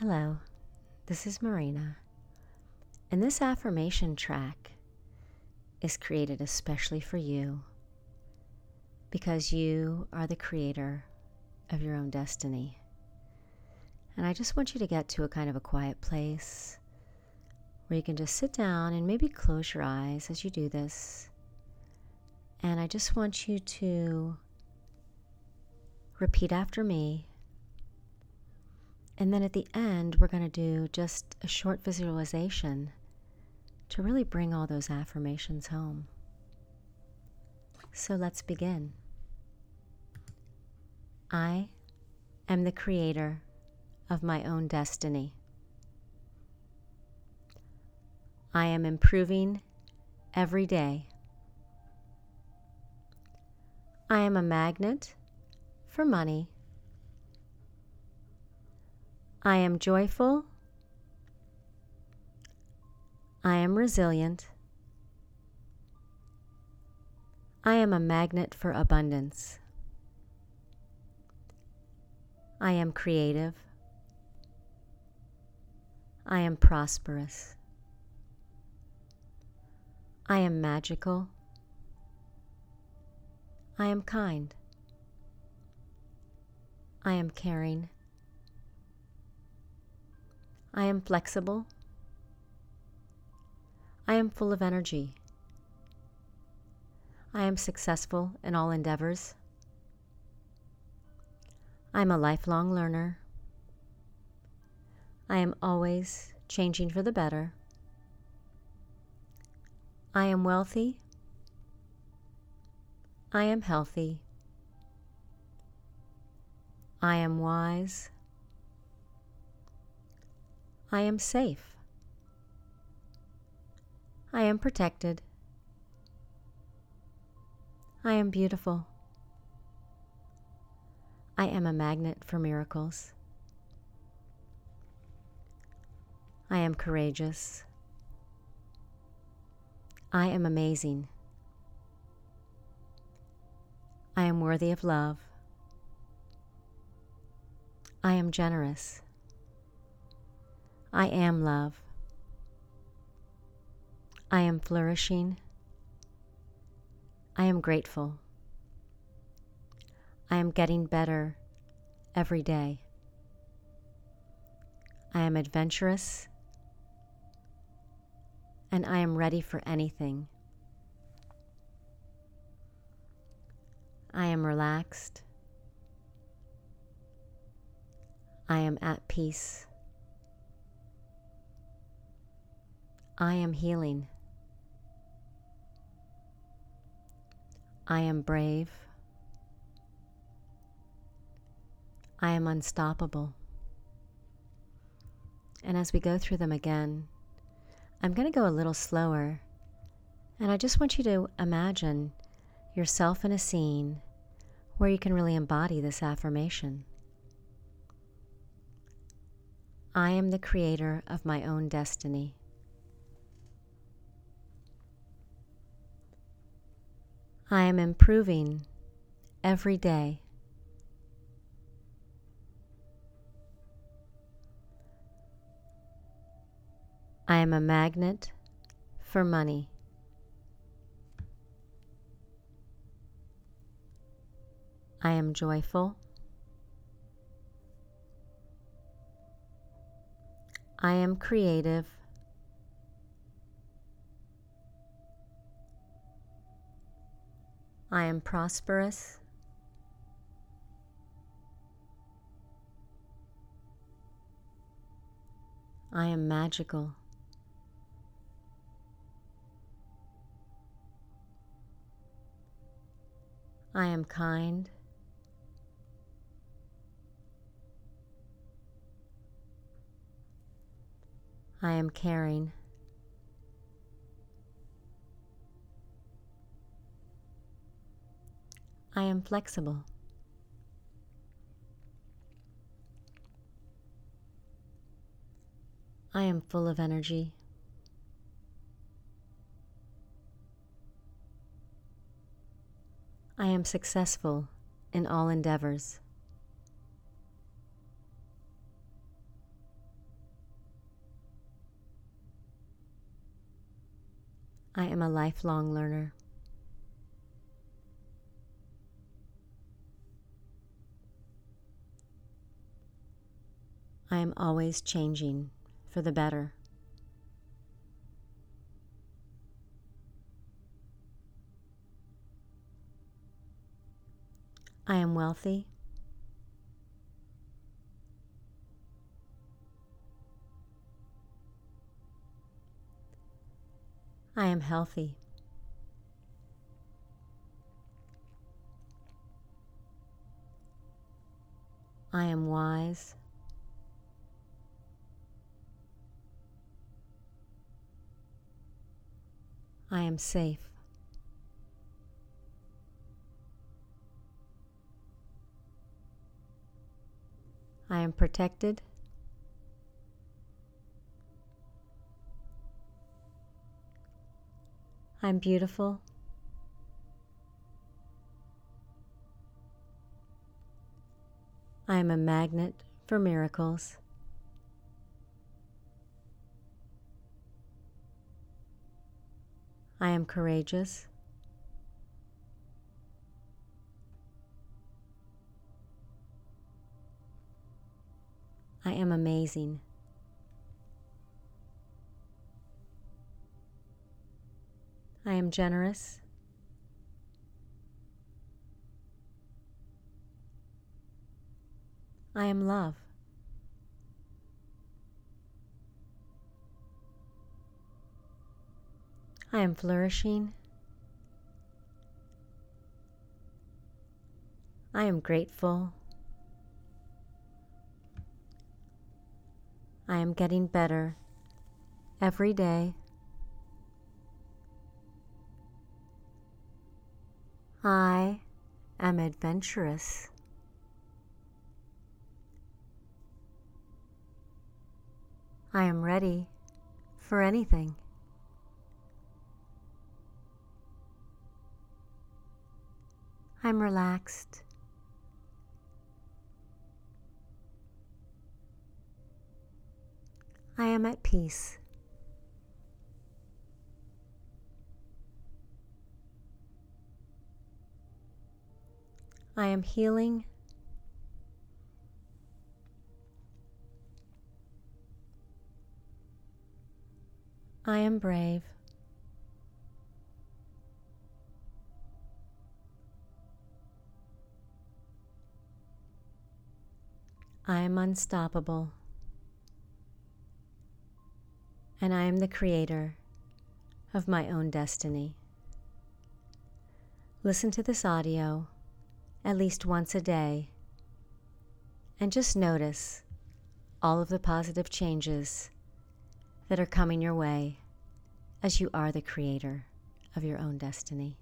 Hello, this is Marina, and this affirmation track is created especially for you because you are the creator of your own destiny. And I just want you to get to a kind of a quiet place where you can just sit down and maybe close your eyes as you do this. And I just want you to repeat after me and then at the end, we're going to do just a short visualization to really bring all those affirmations home. So let's begin. I am the creator of my own destiny. I am improving every day. I am a magnet for money I am joyful. I am resilient. I am a magnet for abundance. I am creative. I am prosperous. I am magical. I am kind. I am caring. I am flexible. I am full of energy. I am successful in all endeavors. I am a lifelong learner. I am always changing for the better. I am wealthy. I am healthy. I am wise. I am safe. I am protected. I am beautiful. I am a magnet for miracles. I am courageous. I am amazing. I am worthy of love. I am generous. I am love. I am flourishing. I am grateful. I am getting better every day. I am adventurous and I am ready for anything. I am relaxed. I am at peace. I am healing. I am brave. I am unstoppable. And as we go through them again, I'm going to go a little slower. And I just want you to imagine yourself in a scene where you can really embody this affirmation. I am the creator of my own destiny. I am improving every day. I am a magnet for money. I am joyful. I am creative. I am prosperous. I am magical. I am kind. I am caring. I am flexible. I am full of energy. I am successful in all endeavors. I am a lifelong learner. I am always changing for the better. I am wealthy. I am healthy. I am wise. I am safe. I am protected. I'm beautiful. I am a magnet for miracles. I am courageous. I am amazing. I am generous. I am love. I am flourishing. I am grateful. I am getting better every day. I am adventurous. I am ready for anything. I'm relaxed. I am at peace. I am healing. I am brave. I am unstoppable. And I am the creator of my own destiny. Listen to this audio at least once a day and just notice all of the positive changes that are coming your way as you are the creator of your own destiny.